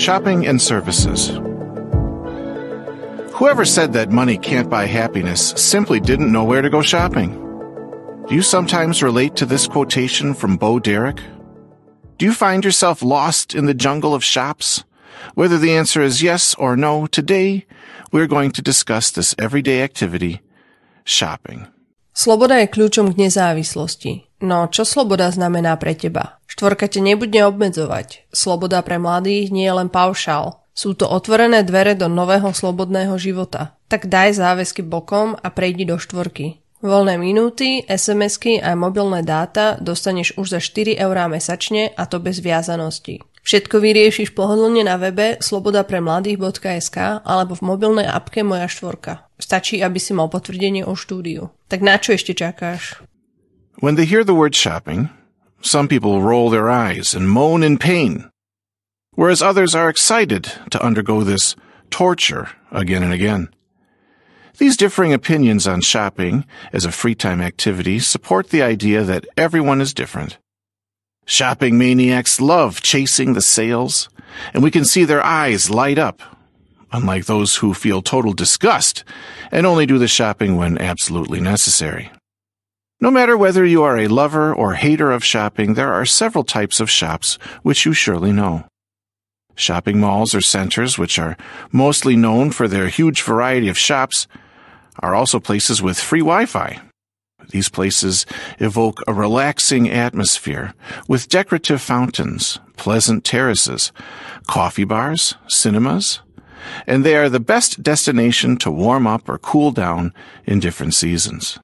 Shopping and services. Whoever said that money can't buy happiness simply didn't know where to go shopping. Do you sometimes relate to this quotation from Bo Derek? Do you find yourself lost in the jungle of shops? Whether the answer is yes or no, today we're going to discuss this everyday activity, shopping. Sloboda je kľúčom k nezávislosti. No, čo sloboda znamená pre teba? Štvorka te nebude obmedzovať. Sloboda pre mladých nie je len paušál. Sú to otvorené dvere do nového slobodného života. Tak daj záväzky bokom a prejdi do štvorky. Voľné minúty, SMS-ky a mobilné dáta dostaneš už za 4 eurá mesačne a to bez viazanosti. Všetko vyriešiš pohodlne na webe slobodapremladých.sk alebo v mobilnej apke Moja štvorka. Stačí, aby si mal potvrdenie o štúdiu. Tak na čo ešte čakáš? When they hear the word shopping, some people roll their eyes and moan in pain, whereas others are excited to undergo this torture again and again. These differing opinions on shopping as a free time activity support the idea that everyone is different. Shopping maniacs love chasing the sales, and we can see their eyes light up, unlike those who feel total disgust and only do the shopping when absolutely necessary. No matter whether you are a lover or hater of shopping, there are several types of shops which you surely know. Shopping malls or centers, which are mostly known for their huge variety of shops, are also places with free Wi-Fi. These places evoke a relaxing atmosphere with decorative fountains, pleasant terraces, coffee bars, cinemas, and they are the best destination to warm up or cool down in different seasons.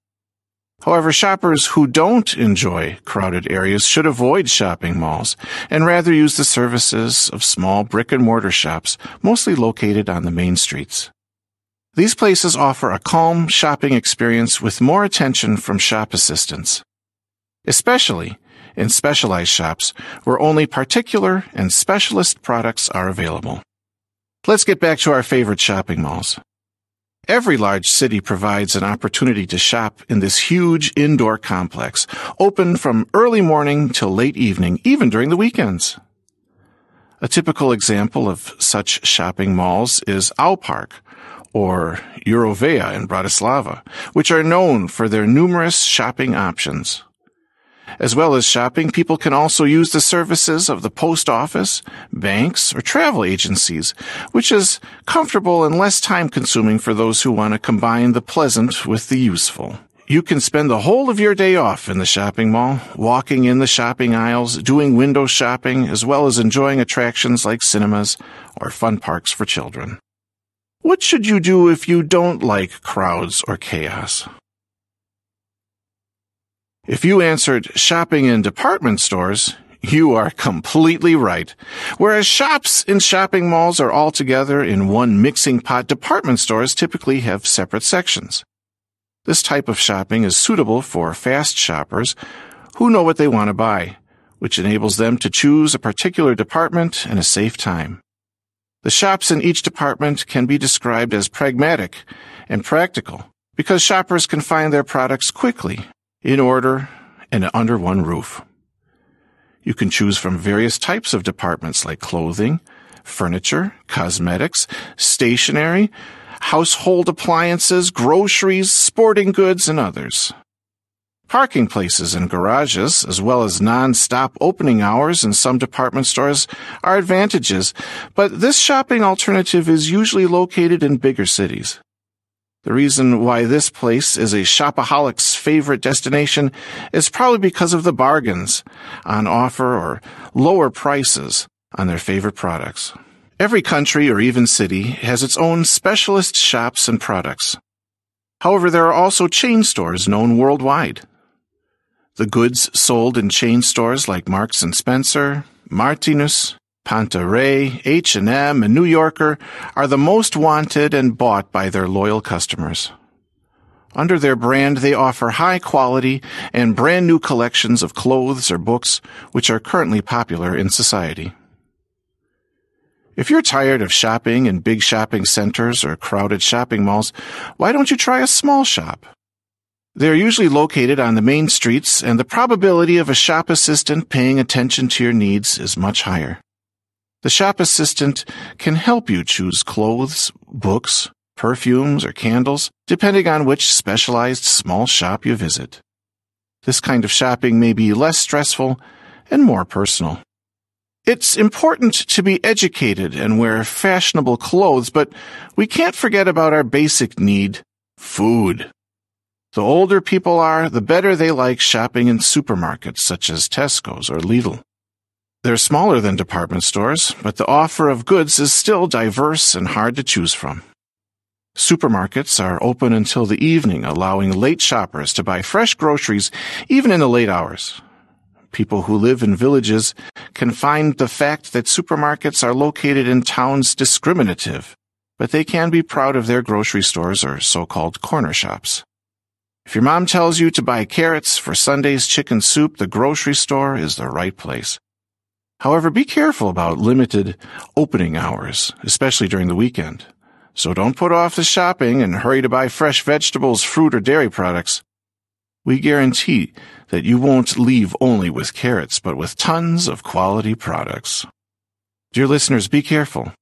However, shoppers who don't enjoy crowded areas should avoid shopping malls and rather use the services of small brick and mortar shops, mostly located on the main streets. These places offer a calm shopping experience with more attention from shop assistants, especially in specialized shops where only particular and specialist products are available. Let's get back to our favorite shopping malls. Every large city provides an opportunity to shop in this huge indoor complex, open from early morning till late evening, even during the weekends. A typical example of such shopping malls is Aupark, or Eurovea in Bratislava, which are known for their numerous shopping options. As well as shopping, people can also use the services of the post office, banks, or travel agencies, which is comfortable and less time consuming for those who want to combine the pleasant with the useful. You can spend the whole of your day off in the shopping mall, walking in the shopping aisles, doing window shopping, as well as enjoying attractions like cinemas or fun parks for children. What should you do if you don't like crowds or chaos? If you answered shopping in department stores, you are completely right. Whereas shops in shopping malls are all together in one mixing pot, department stores typically have separate sections. This type of shopping is suitable for fast shoppers who know what they want to buy, which enables them to choose a particular department in a safe time. The shops in each department can be described as pragmatic and practical because shoppers can find their products quickly in order and under one roof. You can choose from various types of departments like clothing, furniture, cosmetics, stationery, household appliances, groceries, sporting goods, and others. Parking places and garages, as well as non-stop opening hours in some department stores, are advantages, but this shopping alternative is usually located in bigger cities. The reason why this place is a shopaholic's favorite destination is probably because of the bargains on offer or lower prices on their favorite products. Every country or even city has its own specialist shops and products. However, there are also chain stores known worldwide. The goods sold in chain stores like Marks and Spencer, Martinus, Panta Rhei, H&M, and New Yorker are the most wanted and bought by their loyal customers. Under their brand, they offer high quality and brand new collections of clothes or books which are currently popular in society. If you're tired of shopping in big shopping centers or crowded shopping malls, why don't you try a small shop? They're usually located on the main streets, and the probability of a shop assistant paying attention to your needs is much higher. The shop assistant can help you choose clothes, books, perfumes, or candles, depending on which specialized small shop you visit. This kind of shopping may be less stressful and more personal. It's important to be educated and wear fashionable clothes, but we can't forget about our basic need food. The older people are, the better they like shopping in supermarkets such as Tesco's or Lidl. They're smaller than department stores, but the offer of goods is still diverse and hard to choose from. Supermarkets are open until the evening, allowing late shoppers to buy fresh groceries even in the late hours. People who live in villages can find the fact that supermarkets are located in towns discriminative, but they can be proud of their grocery stores or so-called corner shops. If your mom tells you to buy carrots for Sunday's chicken soup, the grocery store is the right place. However, be careful about limited opening hours, especially during the weekend. So don't put off the shopping and hurry to buy fresh vegetables, fruit, or dairy products. We guarantee that you won't leave only with carrots, but with tons of quality products. Dear listeners, be careful.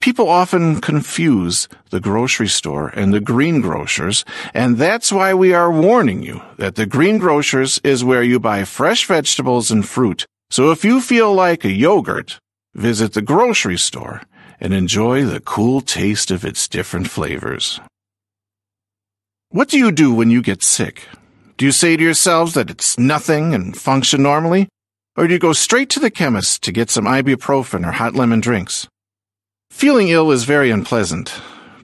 People often confuse the grocery store and the greengrocers, and that's why we are warning you that the greengrocers is where you buy fresh vegetables and fruit. So if you feel like a yogurt, visit the grocery store and enjoy the cool taste of its different flavors. What do you do when you get sick? Do you say to yourselves that it's nothing and function normally? Or do you go straight to the chemist to get some ibuprofen or hot lemon drinks? Feeling ill is very unpleasant,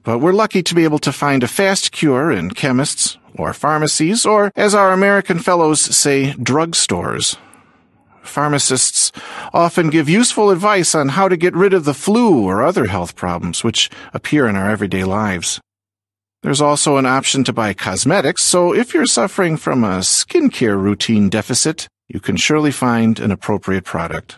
but we're lucky to be able to find a fast cure in chemists or pharmacies or, as our American fellows say, drugstores. Pharmacists often give useful advice on how to get rid of the flu or other health problems which appear in our everyday lives. There's also an option to buy cosmetics, so if you're suffering from a skincare routine deficit, you can surely find an appropriate product.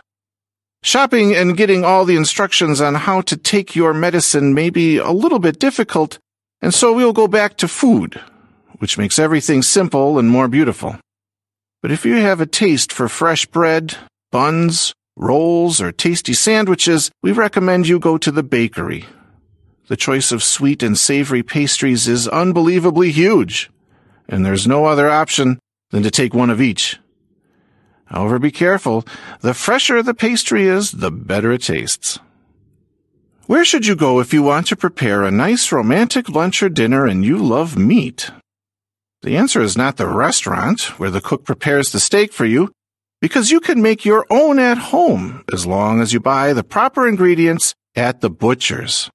Shopping and getting all the instructions on how to take your medicine may be a little bit difficult, and so we'll go back to food, which makes everything simple and more beautiful. But if you have a taste for fresh bread, buns, rolls, or tasty sandwiches, we recommend you go to the bakery the choice of sweet and savory pastries is unbelievably huge, and there's no other option than to take one of each. However, be careful. The fresher the pastry is, the better it tastes. Where should you go if you want to prepare a nice romantic lunch or dinner and you love meat? The answer is not the restaurant where the cook prepares the steak for you, because you can make your own at home as long as you buy the proper ingredients at the butcher's.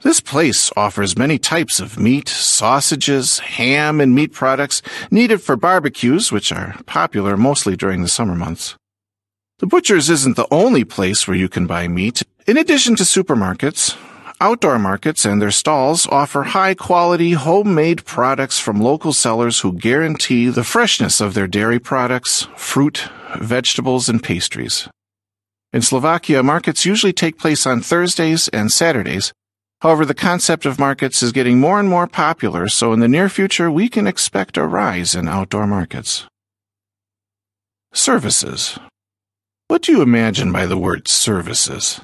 This place offers many types of meat, sausages, ham, and meat products needed for barbecues, which are popular mostly during the summer months. The Butcher's isn't the only place where you can buy meat. In addition to supermarkets, outdoor markets and their stalls offer high quality homemade products from local sellers who guarantee the freshness of their dairy products, fruit, vegetables, and pastries. In Slovakia, markets usually take place on Thursdays and Saturdays, However, the concept of markets is getting more and more popular, so in the near future we can expect a rise in outdoor markets. Services. What do you imagine by the word services?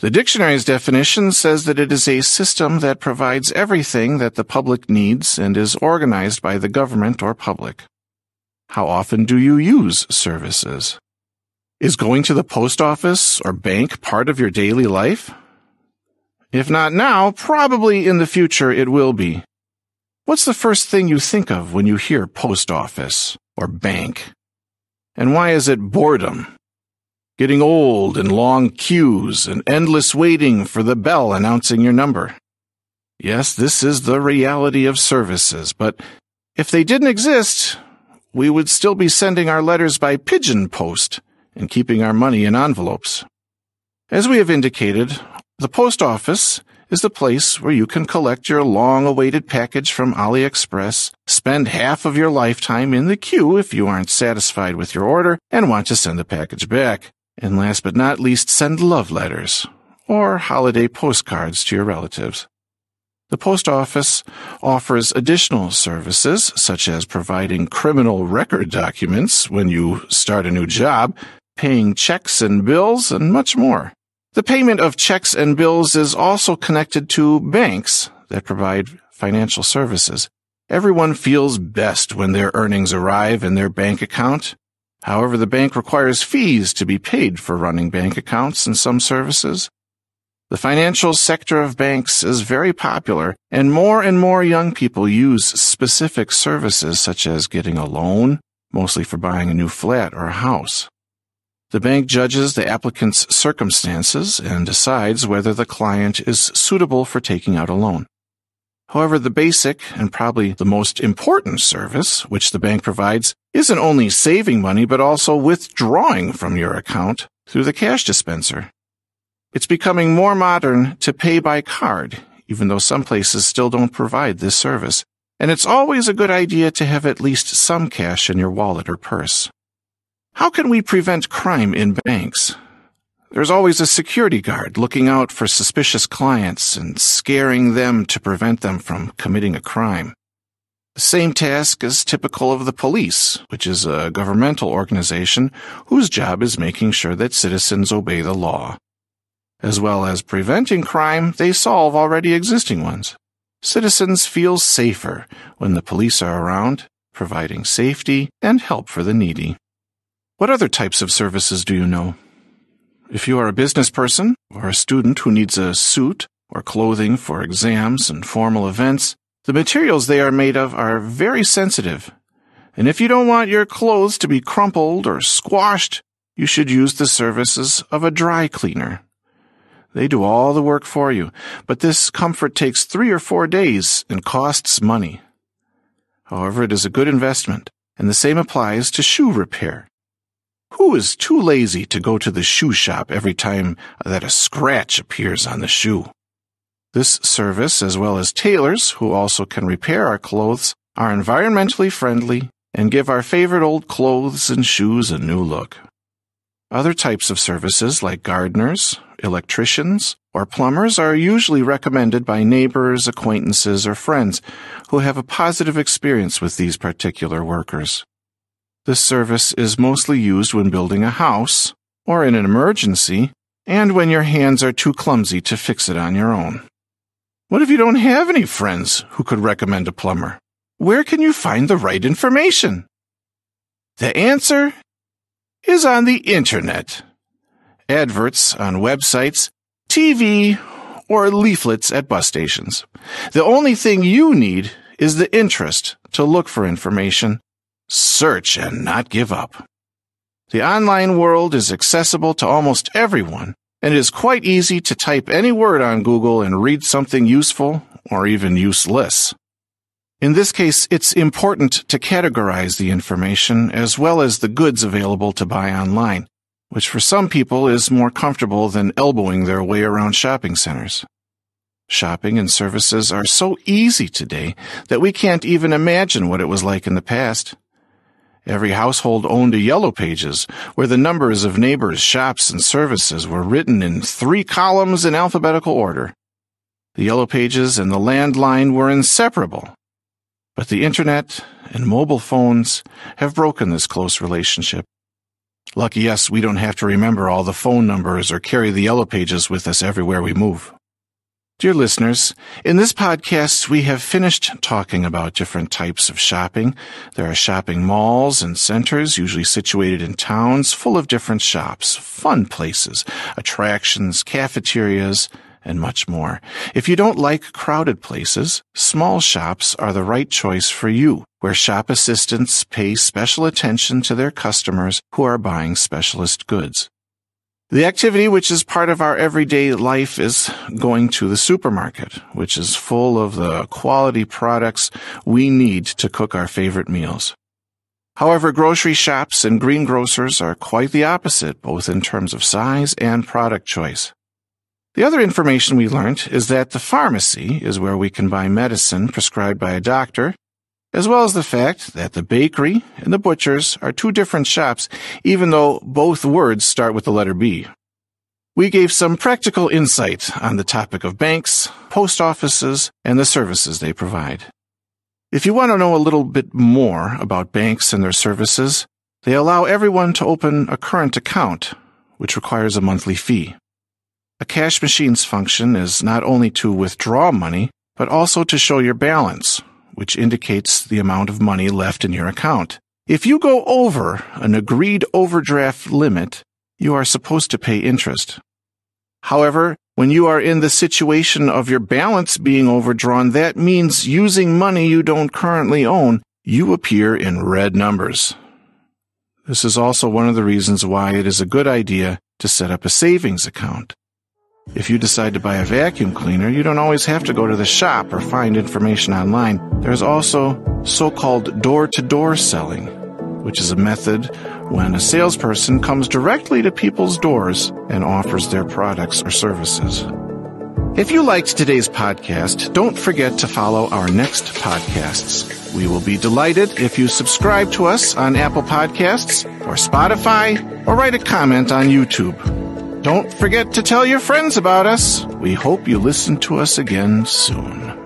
The dictionary's definition says that it is a system that provides everything that the public needs and is organized by the government or public. How often do you use services? Is going to the post office or bank part of your daily life? If not now, probably in the future it will be. What's the first thing you think of when you hear post office or bank? And why is it boredom? Getting old and long queues and endless waiting for the bell announcing your number. Yes, this is the reality of services, but if they didn't exist, we would still be sending our letters by pigeon post and keeping our money in envelopes. As we have indicated, the post office is the place where you can collect your long awaited package from AliExpress, spend half of your lifetime in the queue if you aren't satisfied with your order and want to send the package back, and last but not least, send love letters or holiday postcards to your relatives. The post office offers additional services such as providing criminal record documents when you start a new job, paying checks and bills, and much more. The payment of checks and bills is also connected to banks that provide financial services. Everyone feels best when their earnings arrive in their bank account. However, the bank requires fees to be paid for running bank accounts and some services. The financial sector of banks is very popular, and more and more young people use specific services such as getting a loan, mostly for buying a new flat or a house. The bank judges the applicant's circumstances and decides whether the client is suitable for taking out a loan. However, the basic and probably the most important service which the bank provides isn't only saving money, but also withdrawing from your account through the cash dispenser. It's becoming more modern to pay by card, even though some places still don't provide this service. And it's always a good idea to have at least some cash in your wallet or purse. How can we prevent crime in banks? There's always a security guard looking out for suspicious clients and scaring them to prevent them from committing a crime. The same task is typical of the police, which is a governmental organization whose job is making sure that citizens obey the law. As well as preventing crime, they solve already existing ones. Citizens feel safer when the police are around, providing safety and help for the needy. What other types of services do you know? If you are a business person or a student who needs a suit or clothing for exams and formal events, the materials they are made of are very sensitive. And if you don't want your clothes to be crumpled or squashed, you should use the services of a dry cleaner. They do all the work for you, but this comfort takes three or four days and costs money. However, it is a good investment, and the same applies to shoe repair. Who is too lazy to go to the shoe shop every time that a scratch appears on the shoe? This service, as well as tailors, who also can repair our clothes, are environmentally friendly and give our favorite old clothes and shoes a new look. Other types of services, like gardeners, electricians, or plumbers, are usually recommended by neighbors, acquaintances, or friends who have a positive experience with these particular workers. This service is mostly used when building a house, or in an emergency, and when your hands are too clumsy to fix it on your own. What if you don't have any friends who could recommend a plumber? Where can you find the right information? The answer is on the internet. Adverts on websites, TV, or leaflets at bus stations. The only thing you need is the interest to look for information Search and not give up. The online world is accessible to almost everyone, and it is quite easy to type any word on Google and read something useful or even useless. In this case, it's important to categorize the information as well as the goods available to buy online, which for some people is more comfortable than elbowing their way around shopping centers. Shopping and services are so easy today that we can't even imagine what it was like in the past. Every household owned a Yellow Pages, where the numbers of neighbors, shops, and services were written in three columns in alphabetical order. The Yellow Pages and the landline were inseparable. But the Internet and mobile phones have broken this close relationship. Lucky us, we don't have to remember all the phone numbers or carry the Yellow Pages with us everywhere we move. Dear listeners, in this podcast, we have finished talking about different types of shopping. There are shopping malls and centers, usually situated in towns, full of different shops, fun places, attractions, cafeterias, and much more. If you don't like crowded places, small shops are the right choice for you, where shop assistants pay special attention to their customers who are buying specialist goods. The activity which is part of our everyday life is going to the supermarket, which is full of the quality products we need to cook our favorite meals. However, grocery shops and greengrocers are quite the opposite, both in terms of size and product choice. The other information we learned is that the pharmacy is where we can buy medicine prescribed by a doctor as well as the fact that the bakery and the butcher's are two different shops, even though both words start with the letter B. We gave some practical insight on the topic of banks, post offices, and the services they provide. If you want to know a little bit more about banks and their services, they allow everyone to open a current account, which requires a monthly fee. A cash machine's function is not only to withdraw money, but also to show your balance, which indicates the amount of money left in your account. If you go over an agreed overdraft limit, you are supposed to pay interest. However, when you are in the situation of your balance being overdrawn, that means using money you don't currently own, you appear in red numbers. This is also one of the reasons why it is a good idea to set up a savings account. If you decide to buy a vacuum cleaner, you don't always have to go to the shop or find information online. There's also so-called door-to-door selling, which is a method when a salesperson comes directly to people's doors and offers their products or services. If you liked today's podcast, don't forget to follow our next podcasts. We will be delighted if you subscribe to us on Apple Podcasts or Spotify or write a comment on YouTube. Don't forget to tell your friends about us. We hope you listen to us again soon.